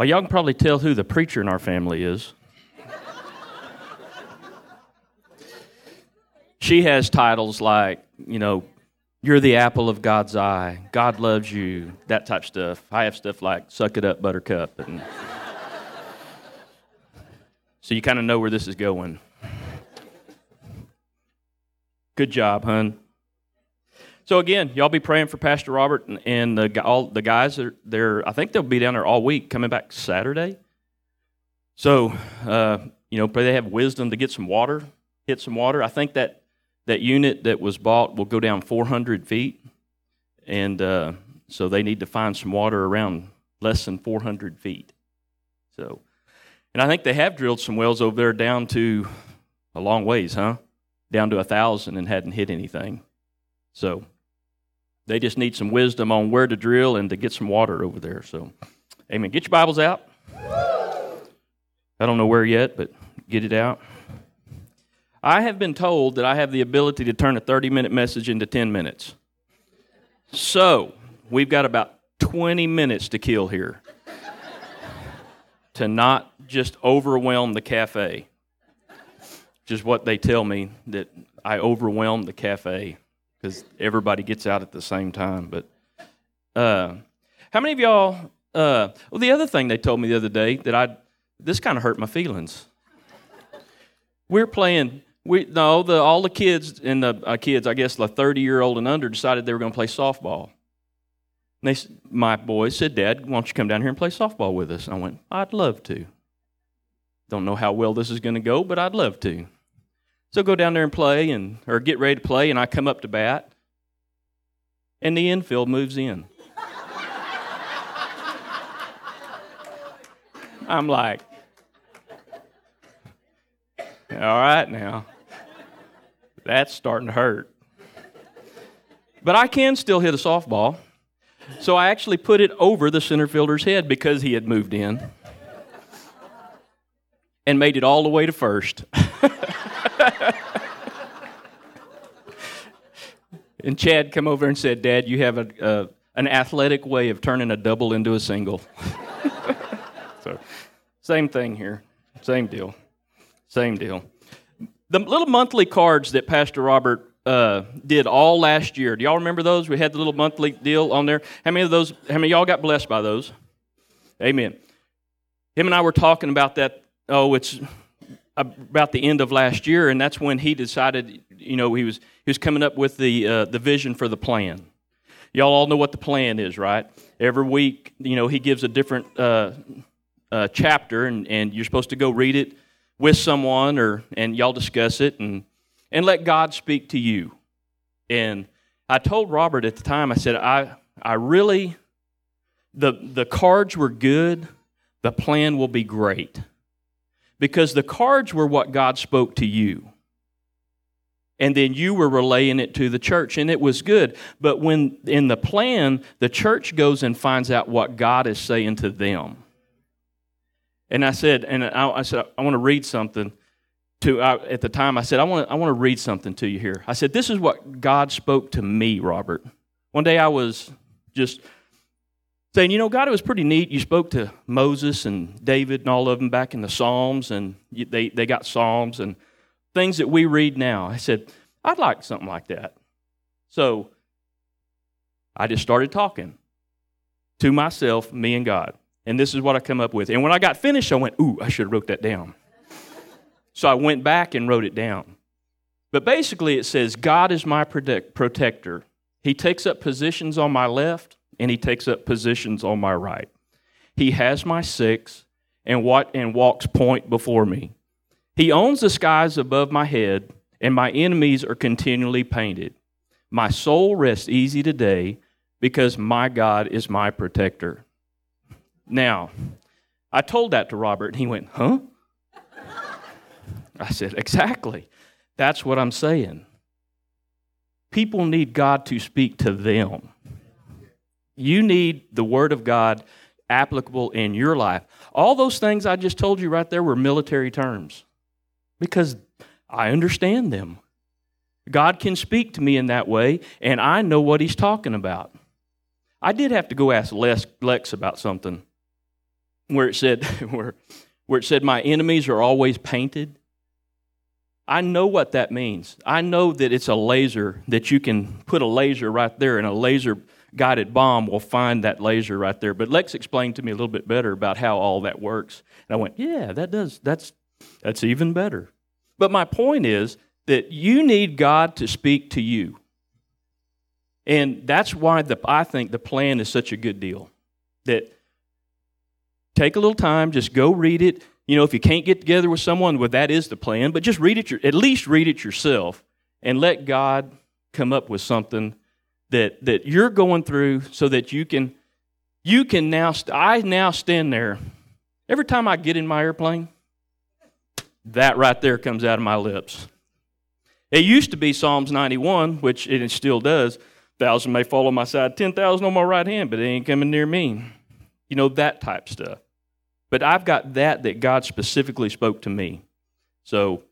Well, y'all can probably tell who the preacher in our family is. she has titles like, you know, you're the apple of God's eye, God loves you, that type stuff. I have stuff like suck it up, buttercup. And so you kind of know where this is going. Good job, hun. So again, y'all be praying for Pastor Robert and, and the, all the guys. Are there? I think they'll be down there all week, coming back Saturday. So uh, you know, pray they have wisdom to get some water, hit some water. I think that that unit that was bought will go down 400 feet, and uh, so they need to find some water around less than 400 feet. So, and I think they have drilled some wells over there down to a long ways, huh? Down to a thousand and hadn't hit anything. So they just need some wisdom on where to drill and to get some water over there. So, amen. Get your Bibles out. I don't know where yet, but get it out. I have been told that I have the ability to turn a 30 minute message into 10 minutes. So, we've got about 20 minutes to kill here to not just overwhelm the cafe. Just what they tell me that I overwhelm the cafe because everybody gets out at the same time. But uh, how many of y'all? Uh, well, the other thing they told me the other day that I this kind of hurt my feelings. We're playing. We no, the all the kids and the uh, kids, I guess the thirty year old and under, decided they were going to play softball. And they, my boys said, "Dad, why don't you come down here and play softball with us?" And I went, "I'd love to. Don't know how well this is going to go, but I'd love to." So go down there and play and or get ready to play, and I come up to bat, and the infield moves in. I'm like, all right now. That's starting to hurt. But I can still hit a softball. So I actually put it over the center fielder's head because he had moved in and made it all the way to first. and Chad come over and said, "Dad, you have a, an athletic way of turning a double into a single." so, same thing here, same deal, same deal. The little monthly cards that Pastor Robert uh, did all last year. Do y'all remember those? We had the little monthly deal on there. How many of those? How many y'all got blessed by those? Amen. Him and I were talking about that. Oh, it's about the end of last year, and that's when he decided. You know, he was he was coming up with the uh, the vision for the plan. Y'all all know what the plan is, right? Every week, you know, he gives a different uh, uh, chapter, and, and you're supposed to go read it with someone, or and y'all discuss it, and and let God speak to you. And I told Robert at the time, I said, I I really the the cards were good, the plan will be great because the cards were what God spoke to you. And then you were relaying it to the church, and it was good. But when in the plan, the church goes and finds out what God is saying to them. And I said, and I, I said, I want to read something to, I, at the time, I said, I want, to, I want to read something to you here. I said, This is what God spoke to me, Robert. One day I was just saying, you know, God, it was pretty neat. You spoke to Moses and David and all of them back in the Psalms, and they, they got Psalms and things that we read now. I said, I'd like something like that. So I just started talking to myself, me and God. And this is what I come up with. And when I got finished, I went, ooh, I should have wrote that down. so I went back and wrote it down. But basically, it says, God is my protector. He takes up positions on my left, and he takes up positions on my right. He has my six and what and walks point before me. He owns the skies above my head, and my enemies are continually painted. My soul rests easy today because my God is my protector. Now, I told that to Robert, and he went, Huh? I said, Exactly. That's what I'm saying. People need God to speak to them. You need the Word of God applicable in your life. All those things I just told you right there were military terms because I understand them. God can speak to me in that way, and I know what He's talking about. I did have to go ask Les, Lex about something. where it said, where, where it said, My enemies are always painted. I know what that means. I know that it's a laser that you can put a laser right there, and a laser guided bomb will find that laser right there. But Lex explained to me a little bit better about how all that works. And I went, Yeah, that does. That's that's even better. But my point is that you need God to speak to you. And that's why the, I think the plan is such a good deal. That take a little time, just go read it, you know, if you can't get together with someone, well, that is the plan, but just read it, at least read it yourself and let God come up with something that, that you're going through so that you can, you can now, I now stand there. Every time I get in my airplane, that right there comes out of my lips. It used to be Psalms 91, which it still does. Thousand may fall on my side, 10,000 on my right hand, but it ain't coming near me. You know, that type stuff. But I've got that that God specifically spoke to me. So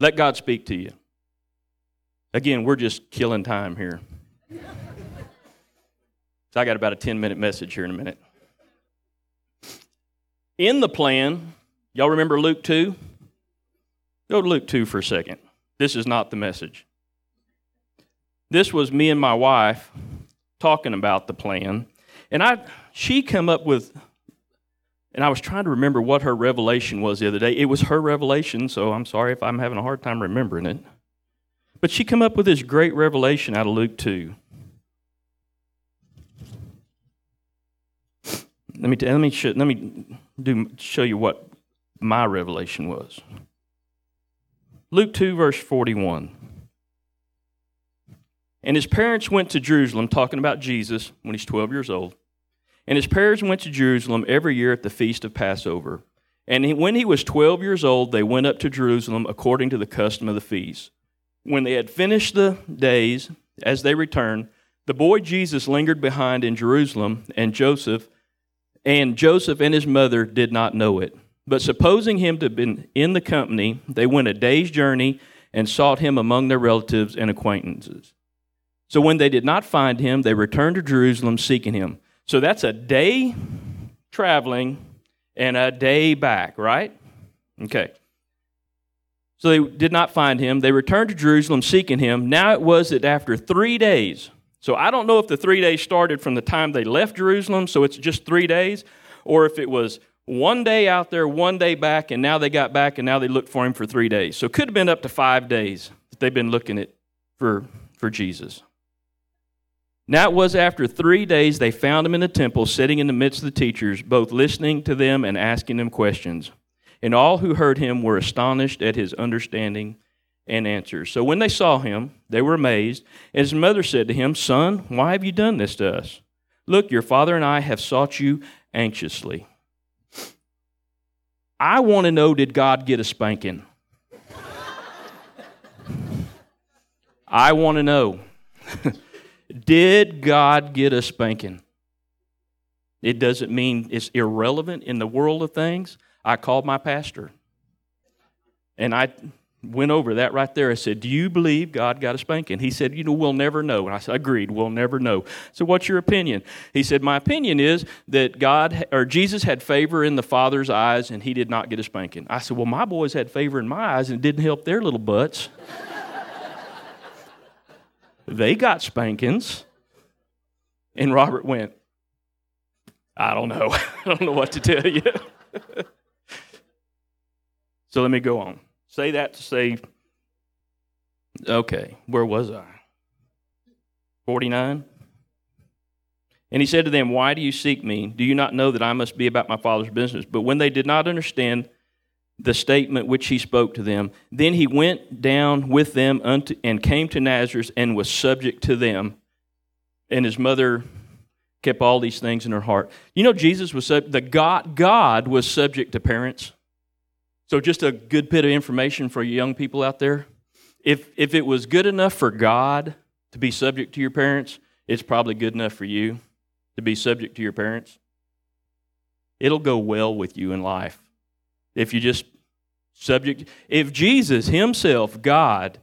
let God speak to you. Again, we're just killing time here. so I got about a 10 minute message here in a minute. In the plan, y'all remember Luke 2? Go to Luke 2 for a second. This is not the message. This was me and my wife talking about the plan. And I she come up with and I was trying to remember what her revelation was the other day. It was her revelation, so I'm sorry if I'm having a hard time remembering it. But she come up with this great revelation out of Luke 2. Let me, let me, show, let me do, show you what my revelation was. Luke 2, verse 41. And his parents went to Jerusalem, talking about Jesus when he's 12 years old. And his parents went to Jerusalem every year at the feast of Passover. And he, when he was 12 years old, they went up to Jerusalem according to the custom of the feast. When they had finished the days, as they returned, the boy Jesus lingered behind in Jerusalem, and Joseph and Joseph and his mother did not know it. But supposing him to have been in the company, they went a day's journey and sought him among their relatives and acquaintances. So when they did not find him, they returned to Jerusalem seeking him. So that's a day traveling and a day back, right? Okay. So they did not find him. They returned to Jerusalem seeking him. Now it was that after three days, so I don't know if the three days started from the time they left Jerusalem, so it's just three days, or if it was one day out there, one day back, and now they got back and now they looked for him for three days. So it could have been up to five days that they've been looking at for, for Jesus. Now it was after three days they found him in the temple, sitting in the midst of the teachers, both listening to them and asking them questions. And all who heard him were astonished at his understanding and answers. So when they saw him, they were amazed. And his mother said to him, Son, why have you done this to us? Look, your father and I have sought you anxiously. I want to know did God get a spanking? I want to know. Did God get a spanking? It doesn't mean it's irrelevant in the world of things. I called my pastor and I went over that right there. I said, Do you believe God got a spanking? He said, You know, we'll never know. And I said, Agreed, we'll never know. So, what's your opinion? He said, My opinion is that God or Jesus had favor in the Father's eyes and he did not get a spanking. I said, Well, my boys had favor in my eyes and it didn't help their little butts. They got spankings. And Robert went, I don't know. I don't know what to tell you. so let me go on. Say that to say, okay, where was I? 49? And he said to them, Why do you seek me? Do you not know that I must be about my Father's business? But when they did not understand the statement which he spoke to them. Then he went down with them unto, and came to Nazareth and was subject to them. And his mother kept all these things in her heart. You know, Jesus was sub- the God. God was subject to parents. So, just a good bit of information for you young people out there. If if it was good enough for God to be subject to your parents, it's probably good enough for you to be subject to your parents. It'll go well with you in life if you just subject, if Jesus himself, God,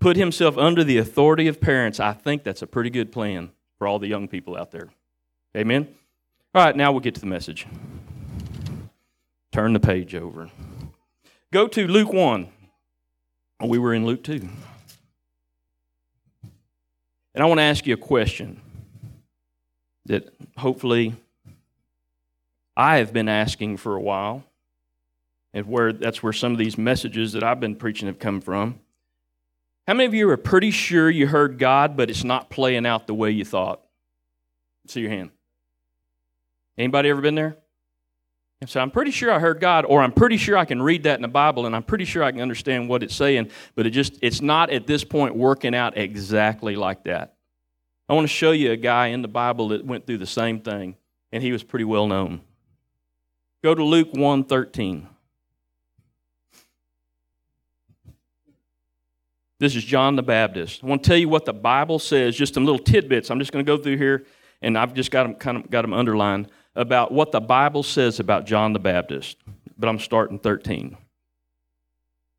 put himself under the authority of parents, I think that's a pretty good plan for all the young people out there. Amen? All right, now we'll get to the message. turn the page over. Go to Luke 1. We were in Luke 2. And I want to ask you a question that hopefully I have been asking for a while, and where that's where some of these messages that I've been preaching have come from. How many of you are pretty sure you heard God, but it's not playing out the way you thought? See your hand. Anybody ever been there? And so I'm pretty sure I heard God, or I'm pretty sure I can read that in the Bible, and I'm pretty sure I can understand what it's saying, but it just it's not at this point working out exactly like that. I want to show you a guy in the Bible that went through the same thing, and he was pretty well known. Go to Luke 1:13. This is John the Baptist. I want to tell you what the Bible says, just some little tidbits. I'm just going to go through here, and I've just got them kind of got them underlined about what the Bible says about John the Baptist. But I'm starting 13.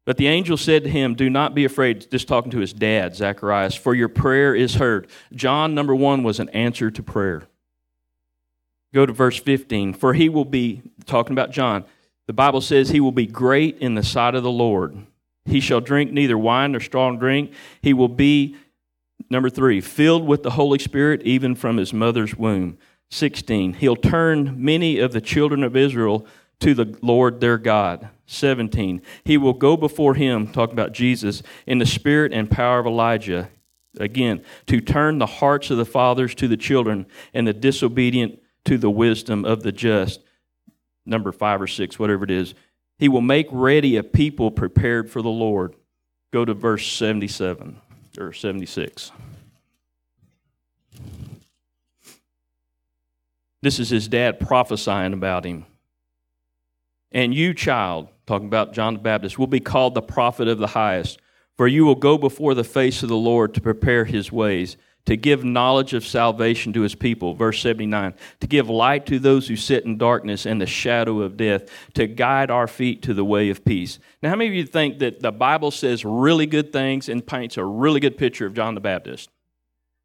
But the angel said to him, Do not be afraid, just talking to his dad, Zacharias, for your prayer is heard. John, number one, was an answer to prayer. Go to verse 15. For he will be, talking about John, the Bible says he will be great in the sight of the Lord. He shall drink neither wine nor strong drink. He will be, number three, filled with the Holy Spirit even from his mother's womb. 16. He'll turn many of the children of Israel to the Lord their God. 17. He will go before him, talking about Jesus, in the spirit and power of Elijah. Again, to turn the hearts of the fathers to the children and the disobedient to the wisdom of the just. Number five or six, whatever it is. He will make ready a people prepared for the Lord. Go to verse 77 or 76. This is his dad prophesying about him. And you, child, talking about John the Baptist, will be called the prophet of the highest, for you will go before the face of the Lord to prepare his ways, to give knowledge of salvation to his people. Verse 79 to give light to those who sit in darkness and the shadow of death, to guide our feet to the way of peace. Now, how many of you think that the Bible says really good things and paints a really good picture of John the Baptist?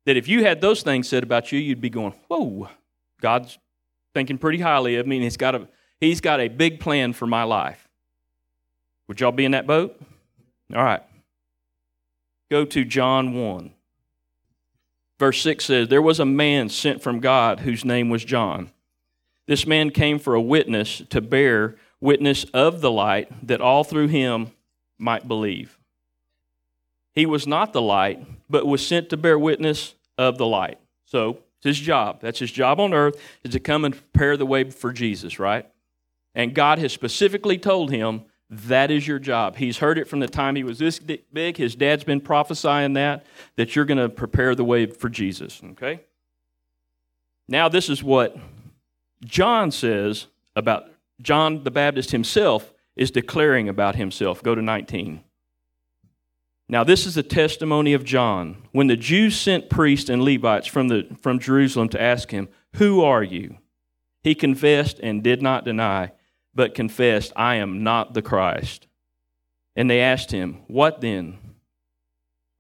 That if you had those things said about you, you'd be going, whoa, God's thinking pretty highly of me, and he's got a, he's got a big plan for my life. Would y'all be in that boat? All right. Go to John 1. Verse 6 says, There was a man sent from God whose name was John. This man came for a witness to bear witness of the light, that all through him might believe. He was not the light, but was sent to bear witness of the light. So, it's his job. That's his job on earth, is to come and prepare the way for Jesus, right? And God has specifically told him that is your job. He's heard it from the time he was this big. His dad's been prophesying that, that you're going to prepare the way for Jesus, okay? Now, this is what John says about John the Baptist himself is declaring about himself. Go to 19. Now, this is the testimony of John. When the Jews sent priests and Levites from, the, from Jerusalem to ask him, Who are you? He confessed and did not deny but confessed, I am not the Christ. And they asked him, What then?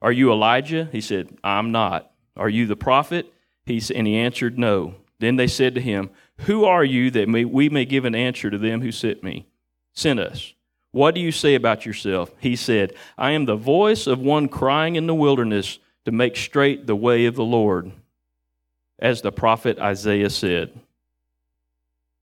Are you Elijah? He said, I'm not. Are you the prophet? He, and he answered, No. Then they said to him, Who are you that we may give an answer to them who sent me? Sent us. What do you say about yourself? He said, I am the voice of one crying in the wilderness to make straight the way of the Lord, as the prophet Isaiah said.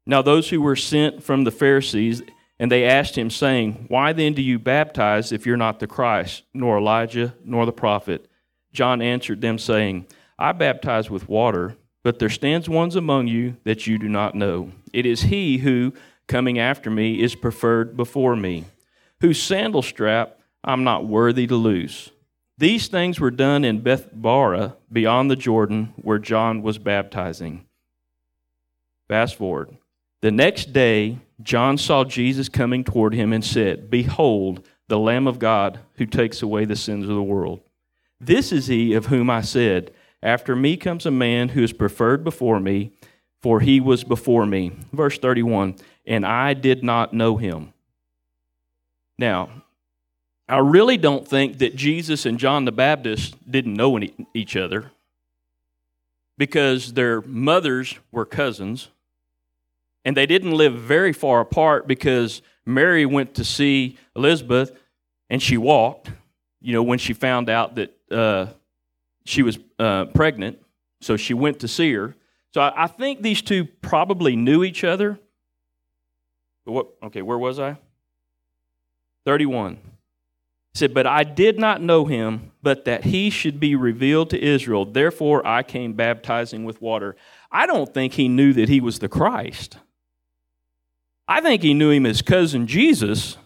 Now, those who were sent from the Pharisees, and they asked him, saying, Why then do you baptize if you're not the Christ, nor Elijah, nor the prophet? John answered them, saying, I baptize with water, but there stands one among you that you do not know. It is he who, coming after me, is preferred before me, whose sandal strap I'm not worthy to loose. These things were done in Bethabara, beyond the Jordan, where John was baptizing. Fast forward. The next day, John saw Jesus coming toward him and said, Behold, the Lamb of God who takes away the sins of the world. This is he of whom I said, After me comes a man who is preferred before me, for he was before me. Verse 31 And I did not know him. Now, I really don't think that Jesus and John the Baptist didn't know any, each other because their mothers were cousins And they didn't live very far apart because Mary went to see Elizabeth and she walked, you know, when she found out that uh, she was uh, pregnant. So she went to see her. So I, I think these two probably knew each other. What, okay, where was I? 31 said, But I did not know him, but that he should be revealed to Israel. Therefore, I came baptizing with water. I don't think he knew that he was the Christ. I think he knew him as cousin Jesus,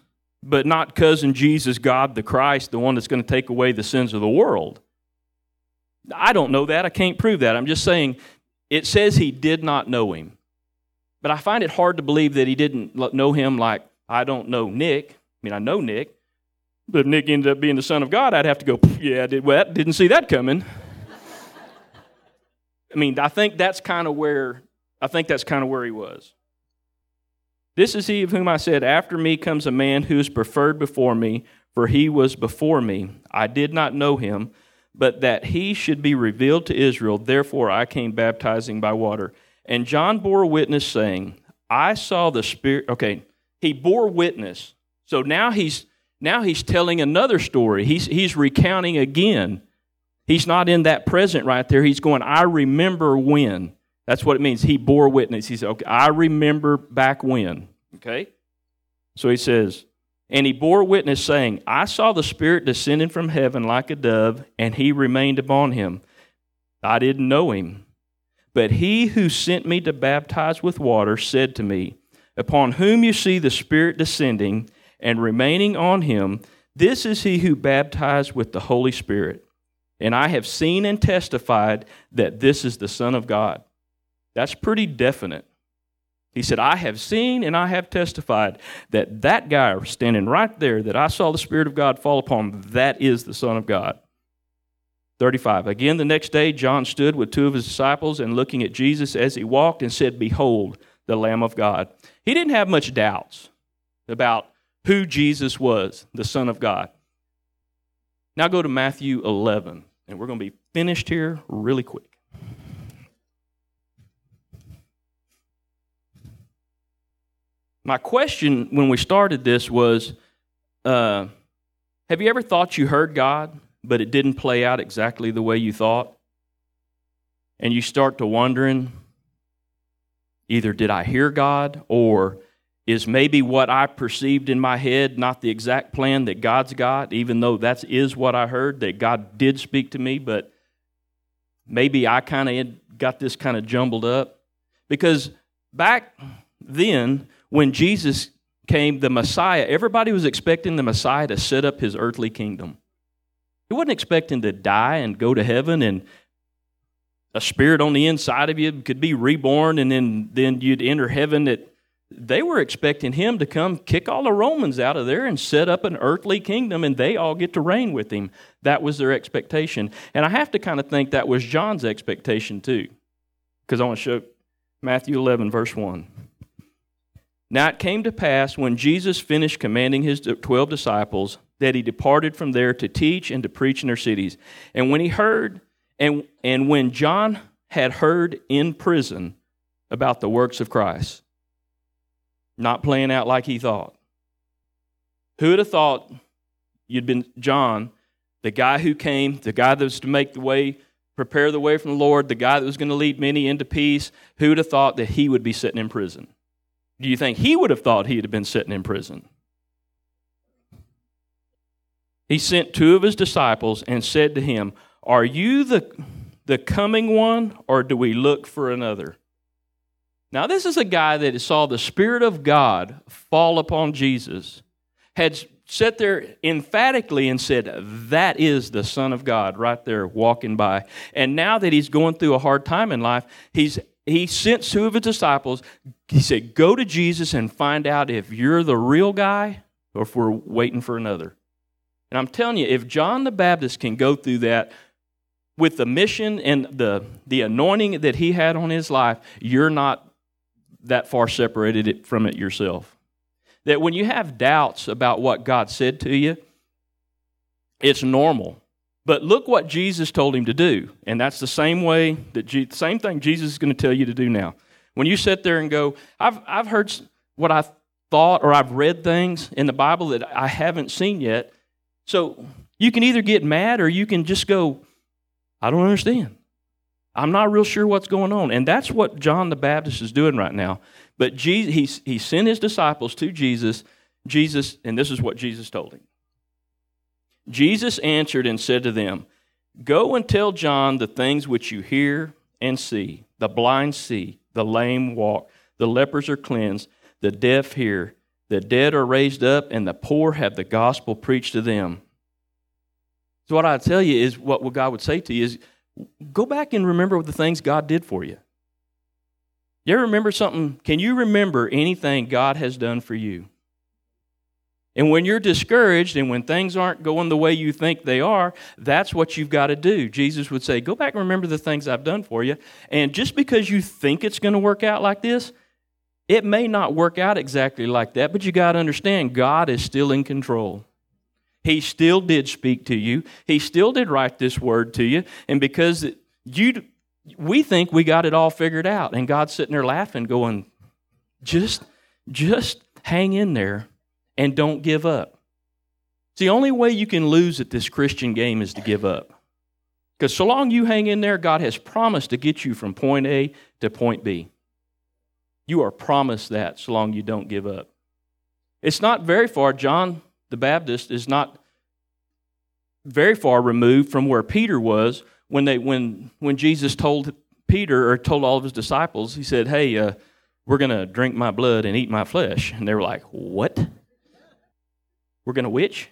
but not cousin Jesus, God the Christ, the one that's going to take away the sins of the world. I don't know that. I can't prove that. I'm just saying it says he did not know him. But I find it hard to believe that he didn't know him like I don't know Nick. I mean, I know Nick, but if Nick ended up being the Son of God, I'd have to go, yeah, I did, well, didn't see that coming. I mean, I think that's kind of where I think that's kind of where he was. This is he of whom I said, After me comes a man who is preferred before me, for he was before me. I did not know him, but that he should be revealed to Israel. Therefore I came baptizing by water. And John bore witness, saying, I saw the Spirit. Okay, he bore witness. So now he's now he's telling another story. He's, he's recounting again. He's not in that present right there. He's going, I remember when. That's what it means. He bore witness. He said, okay, I remember back when. Okay? So he says, and he bore witness, saying, I saw the Spirit descending from heaven like a dove, and he remained upon him. I didn't know him. But he who sent me to baptize with water said to me, Upon whom you see the Spirit descending and remaining on him, this is he who baptized with the Holy Spirit. And I have seen and testified that this is the Son of God. That's pretty definite. He said, I have seen and I have testified that that guy standing right there that I saw the Spirit of God fall upon, that is the Son of God. 35. Again, the next day, John stood with two of his disciples and looking at Jesus as he walked and said, Behold, the Lamb of God. He didn't have much doubts about who Jesus was, the Son of God. Now go to Matthew 11, and we're going to be finished here really quick. My question when we started this was uh, Have you ever thought you heard God, but it didn't play out exactly the way you thought? And you start to wondering either did I hear God or is maybe what I perceived in my head not the exact plan that God's got, even though that is what I heard, that God did speak to me, but maybe I kind of got this kind of jumbled up. Because back then, when Jesus came, the Messiah, everybody was expecting the Messiah to set up his earthly kingdom. He wasn't expecting to die and go to heaven and a spirit on the inside of you could be reborn and then, then you'd enter heaven that they were expecting him to come kick all the Romans out of there and set up an earthly kingdom and they all get to reign with him. That was their expectation. And I have to kind of think that was John's expectation too. Because I want to show Matthew 11, verse 1. Now it came to pass when Jesus finished commanding his 12 disciples that he departed from there to teach and to preach in their cities. And when he heard, and, and when John had heard in prison about the works of Christ, not playing out like he thought. Who would have thought you'd been John, the guy who came, the guy that was to make the way, prepare the way from the Lord, the guy that was going to lead many into peace? Who would have thought that he would be sitting in prison? Do you think he would have thought he'd have been sitting in prison? He sent two of his disciples and said to him, Are you the, the coming one, or do we look for another? Now, this is a guy that saw the Spirit of God fall upon Jesus, had sat there emphatically and said, That is the Son of God right there walking by. And now that he's going through a hard time in life, he's he sent two of his disciples. He said, Go to Jesus and find out if you're the real guy or if we're waiting for another. And I'm telling you, if John the Baptist can go through that with the mission and the, the anointing that he had on his life, you're not that far separated from it yourself. That when you have doubts about what God said to you, it's normal. But look what Jesus told him to do. And that's the same way that Je- same thing Jesus is going to tell you to do now. When you sit there and go, I've, I've heard what I thought or I've read things in the Bible that I haven't seen yet. So you can either get mad or you can just go, I don't understand. I'm not real sure what's going on. And that's what John the Baptist is doing right now. But Jesus, he, he sent his disciples to Jesus. Jesus, and this is what Jesus told him. Jesus answered and said to them, Go and tell John the things which you hear and see. The blind see, the lame walk, the lepers are cleansed, the deaf hear, the dead are raised up, and the poor have the gospel preached to them. So, what I tell you is what God would say to you is go back and remember the things God did for you. You remember something? Can you remember anything God has done for you? And when you're discouraged and when things aren't going the way you think they are, that's what you've got to do. Jesus would say, Go back and remember the things I've done for you. And just because you think it's going to work out like this, it may not work out exactly like that, but you got to understand God is still in control. He still did speak to you. He still did write this word to you. And because you we think we got it all figured out and God's sitting there laughing going just just hang in there and don't give up. It's the only way you can lose at this Christian game is to give up. Because so long you hang in there, God has promised to get you from point A to point B. You are promised that so long you don't give up. It's not very far. John the Baptist is not very far removed from where Peter was when, they, when, when Jesus told Peter or told all of his disciples, he said, Hey, uh, we're going to drink my blood and eat my flesh. And they were like, What? We're going to which?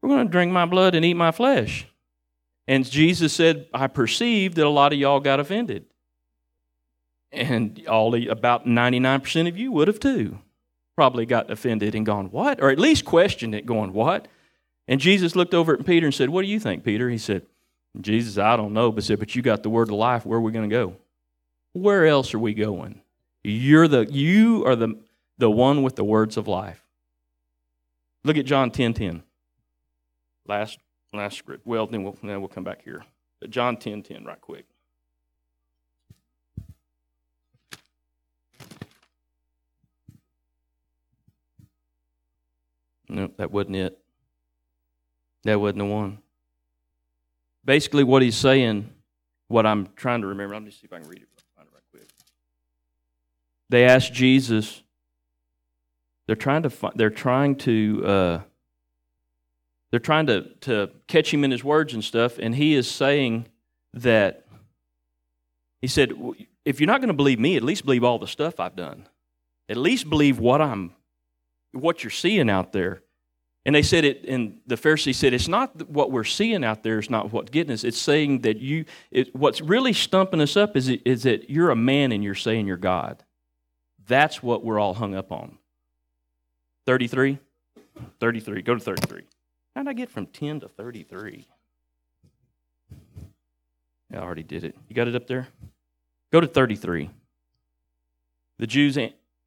We're going to drink my blood and eat my flesh. And Jesus said, I perceive that a lot of y'all got offended. And all the, about 99% of you would have too. Probably got offended and gone, What? Or at least questioned it, going, What? And Jesus looked over at Peter and said, What do you think, Peter? He said, Jesus, I don't know, but said, But you got the word of life. Where are we going to go? Where else are we going? You're the you are the, the one with the words of life. Look at John 10 10. Last, last script. Well, then we'll, then we'll come back here. But John 10 10, right quick. Nope, that wasn't it. That wasn't the one. Basically, what he's saying, what I'm trying to remember, let me see if I can read it, right. They asked Jesus, they're trying to find, they're trying to uh, they're trying to, to catch him in his words and stuff, and he is saying that he said, if you're not going to believe me, at least believe all the stuff I've done. At least believe what I'm what you're seeing out there. And they said it, and the Pharisee said, it's not what we're seeing out there is not what's getting us. It's saying that you, it, what's really stumping us up is, is that you're a man and you're saying you're God. That's what we're all hung up on. 33? 33. Go to 33. How did I get from 10 to 33? I already did it. You got it up there? Go to 33. The Jews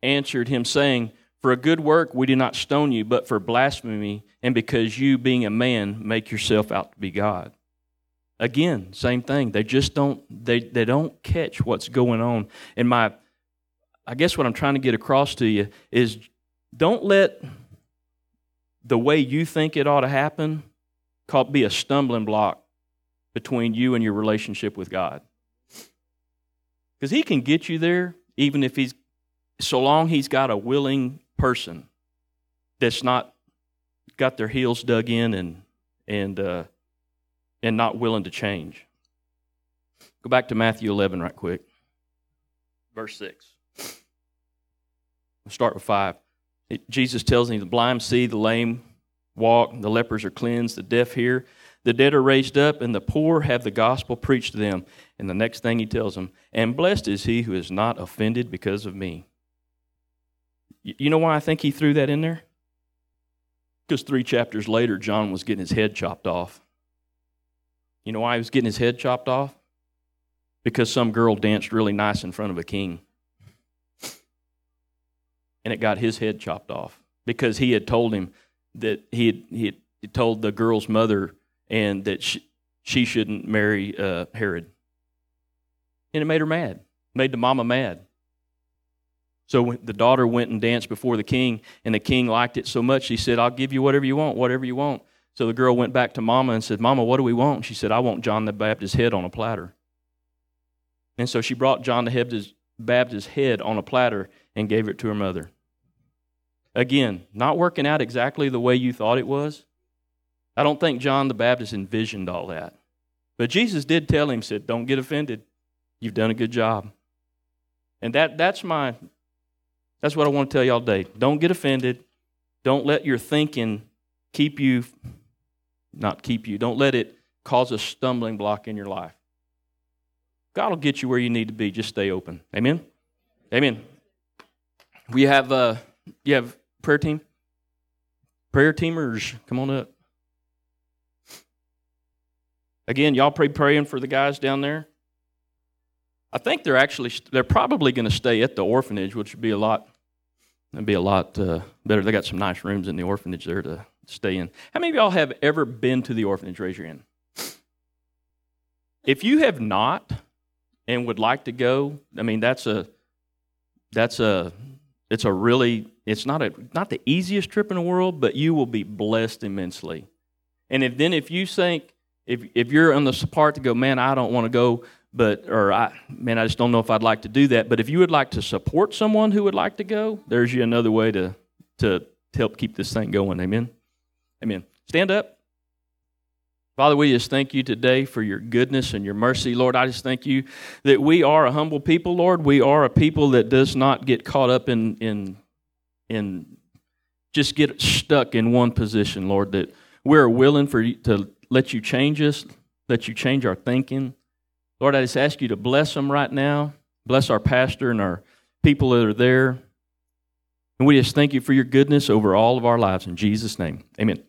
answered him, saying, For a good work we do not stone you, but for blasphemy, and because you, being a man, make yourself out to be God. Again, same thing. They just don't they, they don't catch what's going on. And my I guess what I'm trying to get across to you is don't let the way you think it ought to happen be a stumbling block between you and your relationship with God. Because He can get you there, even if He's, so long He's got a willing person that's not got their heels dug in and, and, uh, and not willing to change. Go back to Matthew 11 right quick, verse 6. We'll start with 5. It, Jesus tells him the blind see, the lame walk, the lepers are cleansed, the deaf hear, the dead are raised up, and the poor have the gospel preached to them. And the next thing he tells them, and blessed is he who is not offended because of me. You know why I think he threw that in there? Because three chapters later, John was getting his head chopped off. You know why he was getting his head chopped off? Because some girl danced really nice in front of a king and it got his head chopped off because he had told him that he had, he had told the girl's mother and that she, she shouldn't marry uh, Herod. And it made her mad. Made the mama mad. So the daughter went and danced before the king, and the king liked it so much, he said, I'll give you whatever you want, whatever you want. So the girl went back to Mama and said, Mama, what do we want? She said, I want John the Baptist's head on a platter. And so she brought John the Baptist's head on a platter and gave it to her mother. Again, not working out exactly the way you thought it was. I don't think John the Baptist envisioned all that. But Jesus did tell him, said, Don't get offended. You've done a good job. And that, that's my that's what I want to tell y'all today. Don't get offended. Don't let your thinking keep you not keep you. Don't let it cause a stumbling block in your life. God will get you where you need to be. Just stay open. Amen. Amen. We have uh you have prayer team? Prayer teamers, come on up. Again, y'all pray praying for the guys down there. I think they're actually they're probably going to stay at the orphanage, which would be a lot That'd be a lot uh, better. They got some nice rooms in the orphanage there to stay in. How many of y'all have ever been to the orphanage? Raise your hand. If you have not and would like to go, I mean that's a that's a it's a really it's not a not the easiest trip in the world, but you will be blessed immensely. And if then if you think if if you're on the part to go, man, I don't want to go, but or I man, I just don't know if I'd like to do that. But if you would like to support someone who would like to go, there's you another way to to help keep this thing going. Amen. Amen. Stand up. Father, we just thank you today for your goodness and your mercy. Lord, I just thank you that we are a humble people, Lord. We are a people that does not get caught up in in in just get stuck in one position, Lord, that we're willing for you to let you change us, let you change our thinking. Lord, I just ask you to bless them right now. Bless our pastor and our people that are there. And we just thank you for your goodness over all of our lives. In Jesus' name, amen.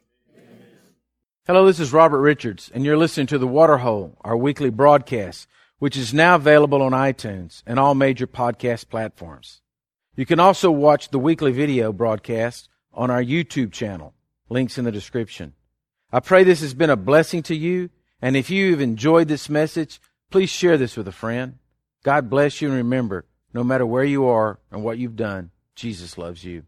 Hello, this is Robert Richards, and you're listening to The Waterhole, our weekly broadcast, which is now available on iTunes and all major podcast platforms. You can also watch the weekly video broadcast on our YouTube channel. Links in the description. I pray this has been a blessing to you, and if you've enjoyed this message, Please share this with a friend. God bless you and remember, no matter where you are and what you've done, Jesus loves you.